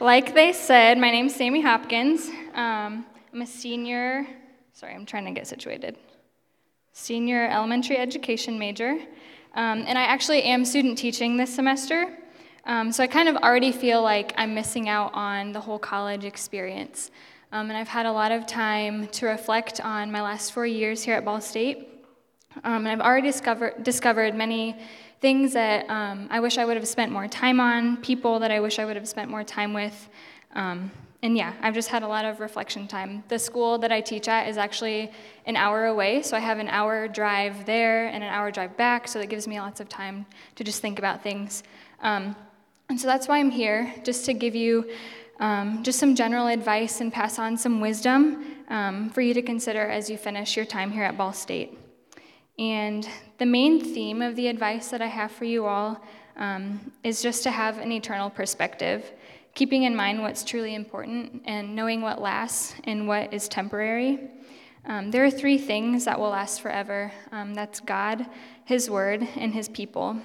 Like they said, my name's Sammy Hopkins. Um, I'm a senior, sorry, I'm trying to get situated. Senior elementary education major. Um, and I actually am student teaching this semester. Um, so I kind of already feel like I'm missing out on the whole college experience. Um, and I've had a lot of time to reflect on my last four years here at Ball State. Um, and I've already discover, discovered many things that um, I wish I would have spent more time on, people that I wish I would have spent more time with. Um, and yeah, I've just had a lot of reflection time. The school that I teach at is actually an hour away, so I have an hour drive there and an hour drive back, so that gives me lots of time to just think about things. Um, and so that's why I'm here, just to give you um, just some general advice and pass on some wisdom um, for you to consider as you finish your time here at Ball State. And the main theme of the advice that I have for you all um, is just to have an eternal perspective, keeping in mind what's truly important and knowing what lasts and what is temporary. Um, there are three things that will last forever um, that's God, His Word, and His people.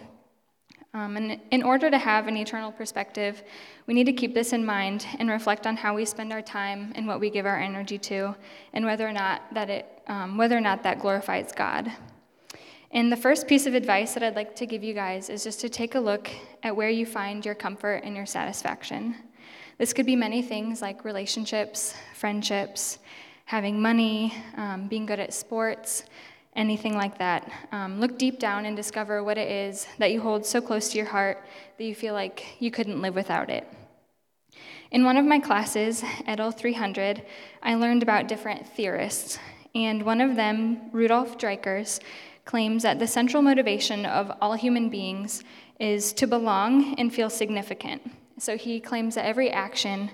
Um, and in order to have an eternal perspective, we need to keep this in mind and reflect on how we spend our time and what we give our energy to, and whether or not that it, um, whether or not that glorifies God. And the first piece of advice that I'd like to give you guys is just to take a look at where you find your comfort and your satisfaction. This could be many things like relationships, friendships, having money, um, being good at sports, anything like that. Um, look deep down and discover what it is that you hold so close to your heart that you feel like you couldn't live without it. In one of my classes, EDL 300, I learned about different theorists, and one of them, Rudolf Dreikurs, claims that the central motivation of all human beings is to belong and feel significant. So he claims that every action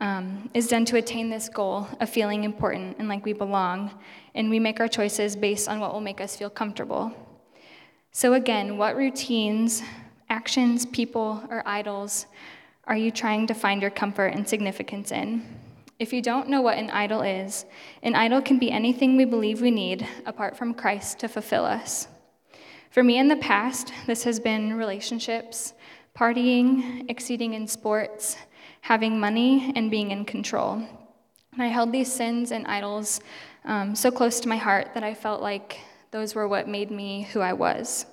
um, is done to attain this goal of feeling important and like we belong, and we make our choices based on what will make us feel comfortable. So, again, what routines, actions, people, or idols are you trying to find your comfort and significance in? If you don't know what an idol is, an idol can be anything we believe we need apart from Christ to fulfill us. For me in the past, this has been relationships, partying, exceeding in sports, having money, and being in control. And I held these sins and idols um, so close to my heart that I felt like those were what made me who I was.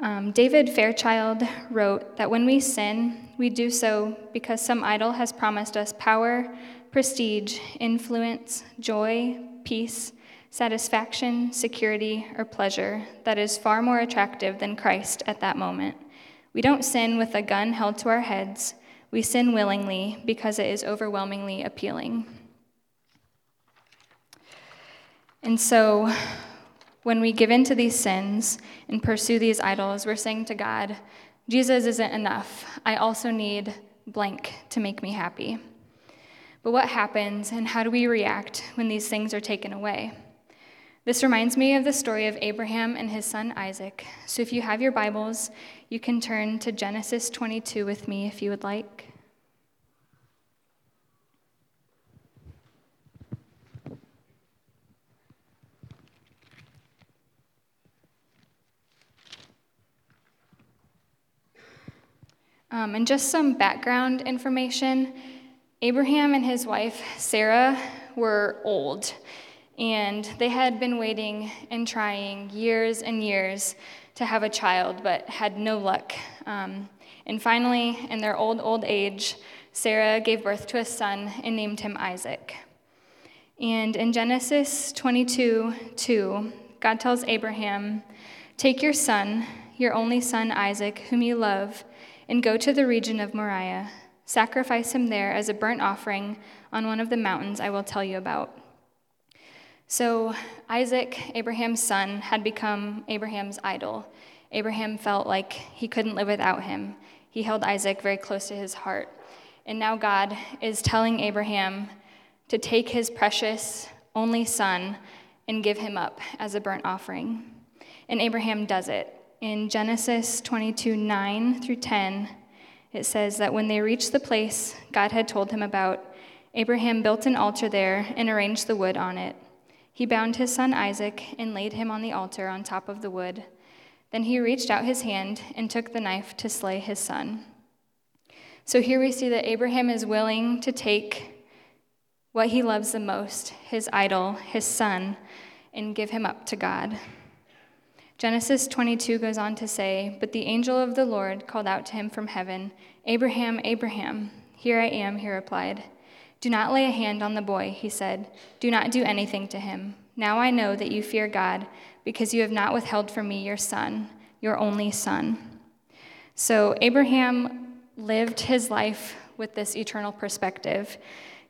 Um, David Fairchild wrote that when we sin, we do so because some idol has promised us power, prestige, influence, joy, peace, satisfaction, security, or pleasure that is far more attractive than Christ at that moment. We don't sin with a gun held to our heads. We sin willingly because it is overwhelmingly appealing. And so, when we give in to these sins and pursue these idols, we're saying to God, Jesus isn't enough. I also need blank to make me happy. But what happens and how do we react when these things are taken away? This reminds me of the story of Abraham and his son Isaac. So if you have your Bibles, you can turn to Genesis 22 with me if you would like. Um, and just some background information. Abraham and his wife, Sarah, were old, and they had been waiting and trying years and years to have a child, but had no luck. Um, and finally, in their old, old age, Sarah gave birth to a son and named him Isaac. And in Genesis 22 2, God tells Abraham, Take your son, your only son Isaac, whom you love, and go to the region of Moriah Sacrifice him there as a burnt offering on one of the mountains I will tell you about. So, Isaac, Abraham's son, had become Abraham's idol. Abraham felt like he couldn't live without him. He held Isaac very close to his heart. And now God is telling Abraham to take his precious only son and give him up as a burnt offering. And Abraham does it. In Genesis 22 9 through 10, it says that when they reached the place God had told him about, Abraham built an altar there and arranged the wood on it. He bound his son Isaac and laid him on the altar on top of the wood. Then he reached out his hand and took the knife to slay his son. So here we see that Abraham is willing to take what he loves the most, his idol, his son, and give him up to God. Genesis 22 goes on to say, But the angel of the Lord called out to him from heaven, Abraham, Abraham. Here I am, he replied. Do not lay a hand on the boy, he said. Do not do anything to him. Now I know that you fear God, because you have not withheld from me your son, your only son. So Abraham lived his life with this eternal perspective,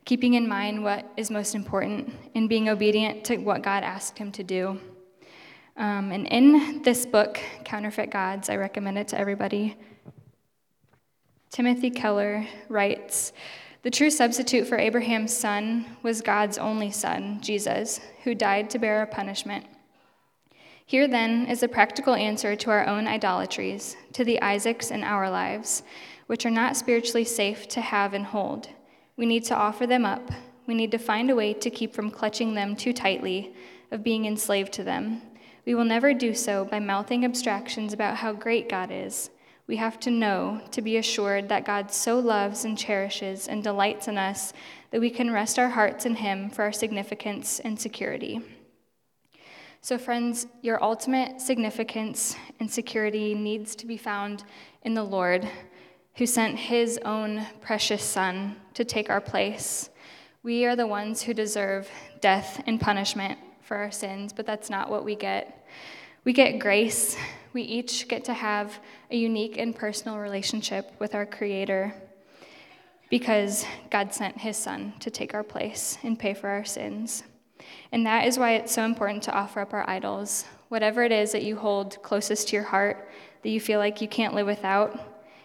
keeping in mind what is most important and being obedient to what God asked him to do. Um, and in this book, Counterfeit Gods, I recommend it to everybody. Timothy Keller writes The true substitute for Abraham's son was God's only son, Jesus, who died to bear our punishment. Here, then, is a practical answer to our own idolatries, to the Isaacs in our lives, which are not spiritually safe to have and hold. We need to offer them up. We need to find a way to keep from clutching them too tightly, of being enslaved to them. We will never do so by mouthing abstractions about how great God is. We have to know, to be assured that God so loves and cherishes and delights in us that we can rest our hearts in Him for our significance and security. So, friends, your ultimate significance and security needs to be found in the Lord, who sent His own precious Son to take our place. We are the ones who deserve death and punishment for our sins, but that's not what we get. We get grace. We each get to have a unique and personal relationship with our Creator because God sent His Son to take our place and pay for our sins. And that is why it's so important to offer up our idols. Whatever it is that you hold closest to your heart, that you feel like you can't live without,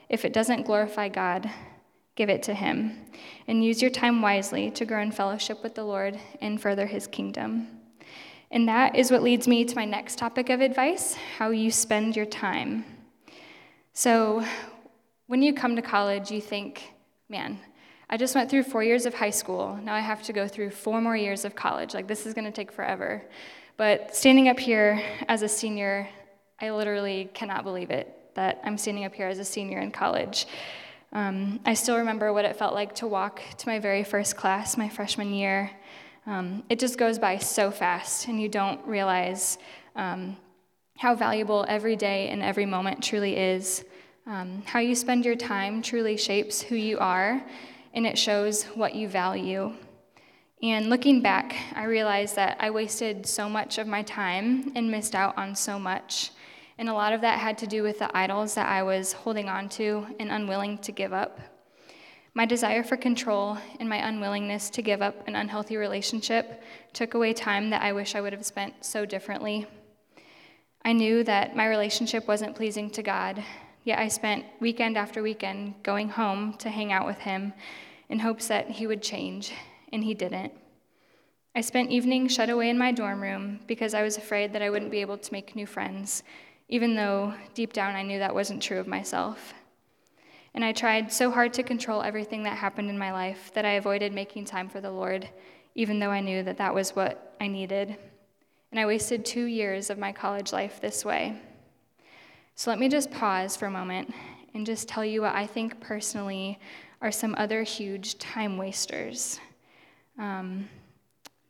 if it doesn't glorify God, give it to Him. And use your time wisely to grow in fellowship with the Lord and further His kingdom. And that is what leads me to my next topic of advice how you spend your time. So, when you come to college, you think, man, I just went through four years of high school. Now I have to go through four more years of college. Like, this is going to take forever. But standing up here as a senior, I literally cannot believe it that I'm standing up here as a senior in college. Um, I still remember what it felt like to walk to my very first class my freshman year. Um, it just goes by so fast, and you don't realize um, how valuable every day and every moment truly is. Um, how you spend your time truly shapes who you are, and it shows what you value. And looking back, I realized that I wasted so much of my time and missed out on so much. And a lot of that had to do with the idols that I was holding on to and unwilling to give up. My desire for control and my unwillingness to give up an unhealthy relationship took away time that I wish I would have spent so differently. I knew that my relationship wasn't pleasing to God, yet I spent weekend after weekend going home to hang out with Him in hopes that He would change, and He didn't. I spent evenings shut away in my dorm room because I was afraid that I wouldn't be able to make new friends, even though deep down I knew that wasn't true of myself. And I tried so hard to control everything that happened in my life that I avoided making time for the Lord, even though I knew that that was what I needed. And I wasted two years of my college life this way. So let me just pause for a moment and just tell you what I think personally are some other huge time wasters. Um,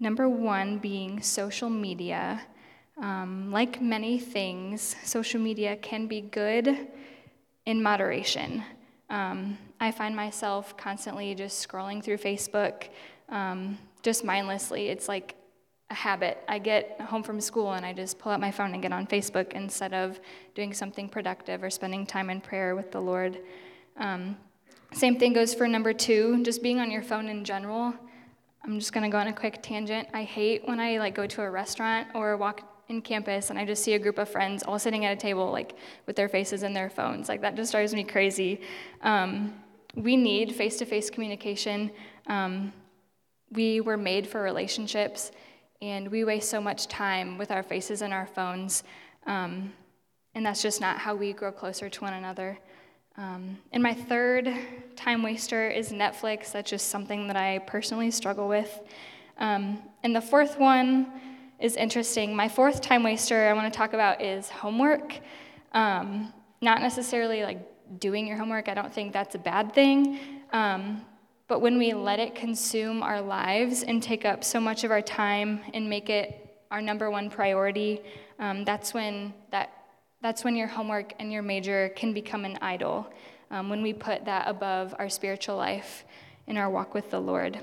number one being social media. Um, like many things, social media can be good in moderation. Um, I find myself constantly just scrolling through Facebook, um, just mindlessly. It's like a habit. I get home from school and I just pull out my phone and get on Facebook instead of doing something productive or spending time in prayer with the Lord. Um, same thing goes for number two, just being on your phone in general. I'm just gonna go on a quick tangent. I hate when I like go to a restaurant or walk in campus and I just see a group of friends all sitting at a table, like with their faces in their phones. Like that just drives me crazy. Um, we need face to face communication. Um, we were made for relationships, and we waste so much time with our faces and our phones. Um, and that's just not how we grow closer to one another. Um, and my third time waster is Netflix. That's just something that I personally struggle with. Um, and the fourth one, is interesting. My fourth time waster I want to talk about is homework. Um, not necessarily like doing your homework. I don't think that's a bad thing. Um, but when we let it consume our lives and take up so much of our time and make it our number one priority, um, that's when that that's when your homework and your major can become an idol. Um, when we put that above our spiritual life in our walk with the Lord.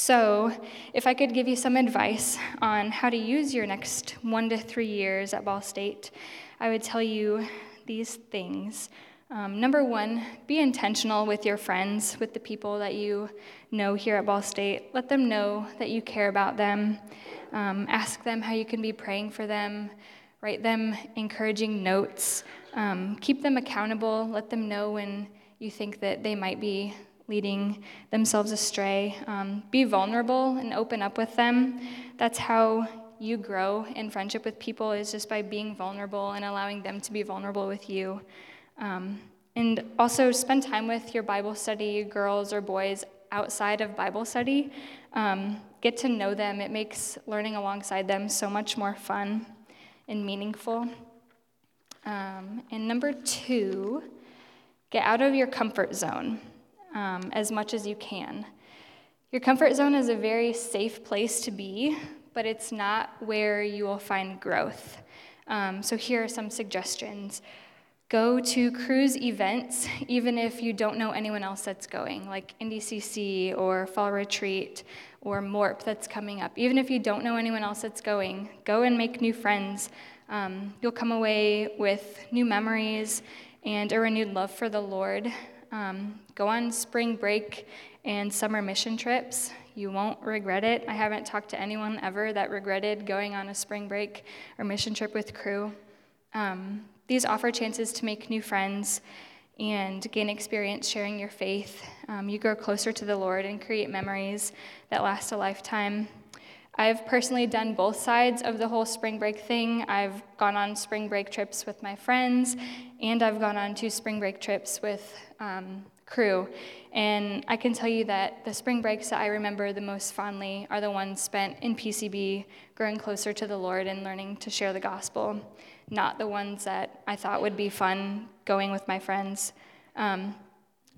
So, if I could give you some advice on how to use your next one to three years at Ball State, I would tell you these things. Um, number one, be intentional with your friends, with the people that you know here at Ball State. Let them know that you care about them. Um, ask them how you can be praying for them. Write them encouraging notes. Um, keep them accountable. Let them know when you think that they might be leading themselves astray. Um, be vulnerable and open up with them. That's how you grow in friendship with people is just by being vulnerable and allowing them to be vulnerable with you. Um, and also spend time with your Bible study girls or boys outside of Bible study. Um, get to know them. It makes learning alongside them so much more fun and meaningful. Um, and number two, get out of your comfort zone um, as much as you can. Your comfort zone is a very safe place to be, but it's not where you will find growth. Um, so, here are some suggestions. Go to cruise events, even if you don't know anyone else that's going, like NDCC or Fall Retreat or MORP that's coming up. Even if you don't know anyone else that's going, go and make new friends. Um, you'll come away with new memories and a renewed love for the Lord. Um, go on spring break and summer mission trips. You won't regret it. I haven't talked to anyone ever that regretted going on a spring break or mission trip with Cru. Um, these offer chances to make new friends and gain experience sharing your faith. Um, you grow closer to the Lord and create memories that last a lifetime. I've personally done both sides of the whole spring break thing. I've gone on spring break trips with my friends, and I've gone on two spring break trips with um, Cru. And I can tell you that the spring breaks that I remember the most fondly are the ones spent in PCB, growing closer to the Lord and learning to share the gospel, not the ones that I thought would be fun going with my friends. Um,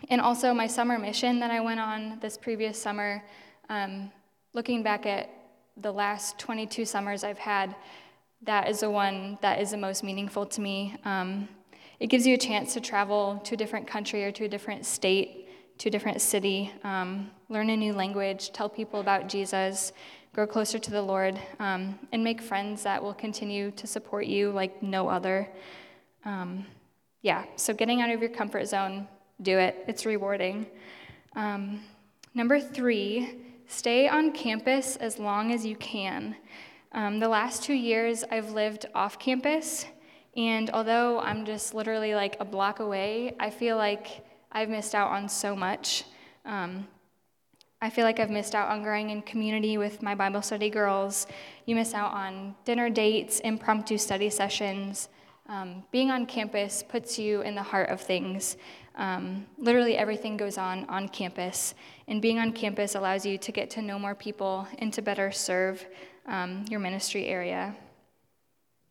and also, my summer mission that I went on this previous summer, um, looking back at the last 22 summers I've had, that is the one that is the most meaningful to me. Um, it gives you a chance to travel to a different country or to a different state, to a different city, um, learn a new language, tell people about Jesus, grow closer to the Lord, um, and make friends that will continue to support you like no other. Um, yeah, so getting out of your comfort zone, do it. It's rewarding. Um, number three, Stay on campus as long as you can. Um, the last two years, I've lived off campus, and although I'm just literally like a block away, I feel like I've missed out on so much. Um, I feel like I've missed out on growing in community with my Bible study girls. You miss out on dinner dates, impromptu study sessions. Um, being on campus puts you in the heart of things. Um, literally everything goes on on campus, and being on campus allows you to get to know more people and to better serve um, your ministry area.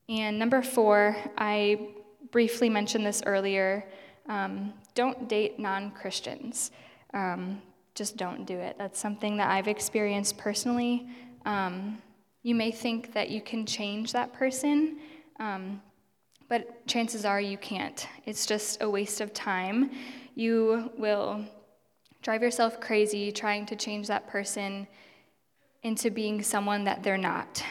And number four, I briefly mentioned this earlier um, don't date non Christians. Um, just don't do it. That's something that I've experienced personally. Um, you may think that you can change that person, um, but chances are you can't. It's just a waste of time. You will drive yourself crazy trying to change that person into being someone that they're not.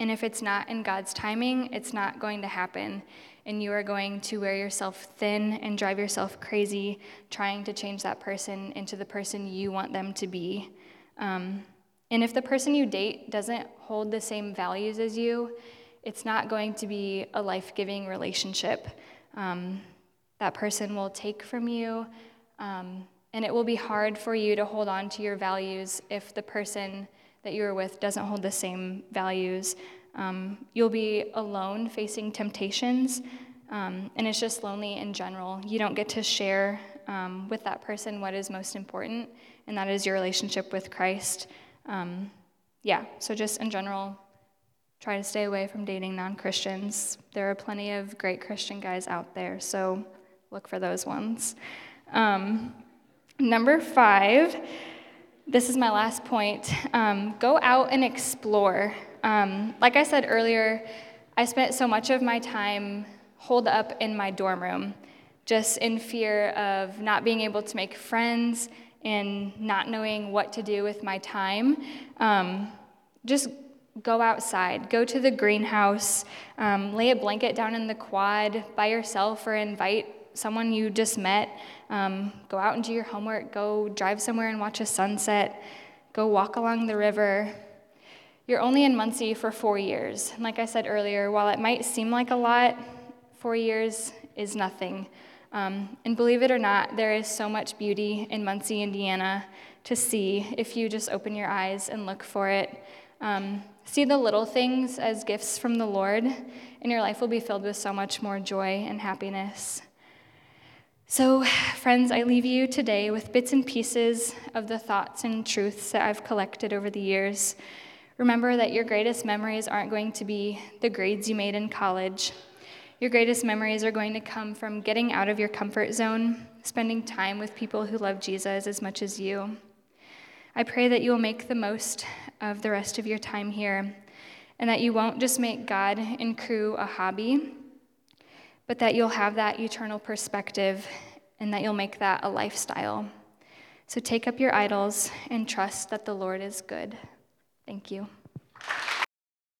And if it's not in God's timing, it's not going to happen. And you are going to wear yourself thin and drive yourself crazy trying to change that person into the person you want them to be. Um, and if the person you date doesn't hold the same values as you, it's not going to be a life giving relationship. Um, that person will take from you, um, and it will be hard for you to hold on to your values if the person that you're with doesn't hold the same values. Um, you'll be alone facing temptations, um, and it's just lonely in general. You don't get to share um, with that person what is most important, and that is your relationship with Christ. Um, yeah, so just in general, try to stay away from dating non Christians. There are plenty of great Christian guys out there, so look for those ones. Um, number five, this is my last point. Um, go out and explore. Um, like I said earlier, I spent so much of my time holed up in my dorm room, just in fear of not being able to make friends and not knowing what to do with my time. Um, just go outside, go to the greenhouse, um, lay a blanket down in the quad by yourself or invite someone you just met. Um, go out and do your homework, go drive somewhere and watch a sunset, go walk along the river. You're only in Muncie for four years. And like I said earlier, while it might seem like a lot, four years is nothing. Um, and believe it or not, there is so much beauty in Muncie, Indiana to see if you just open your eyes and look for it. Um, see the little things as gifts from the Lord, and your life will be filled with so much more joy and happiness. So, friends, I leave you today with bits and pieces of the thoughts and truths that I've collected over the years. Remember that your greatest memories aren't going to be the grades you made in college. Your greatest memories are going to come from getting out of your comfort zone, spending time with people who love Jesus as much as you. I pray that you will make the most of the rest of your time here, and that you won't just make God and Cru a hobby, but that you'll have that eternal perspective and that you'll make that a lifestyle. So take up your idols and trust that the Lord is good. Thank you.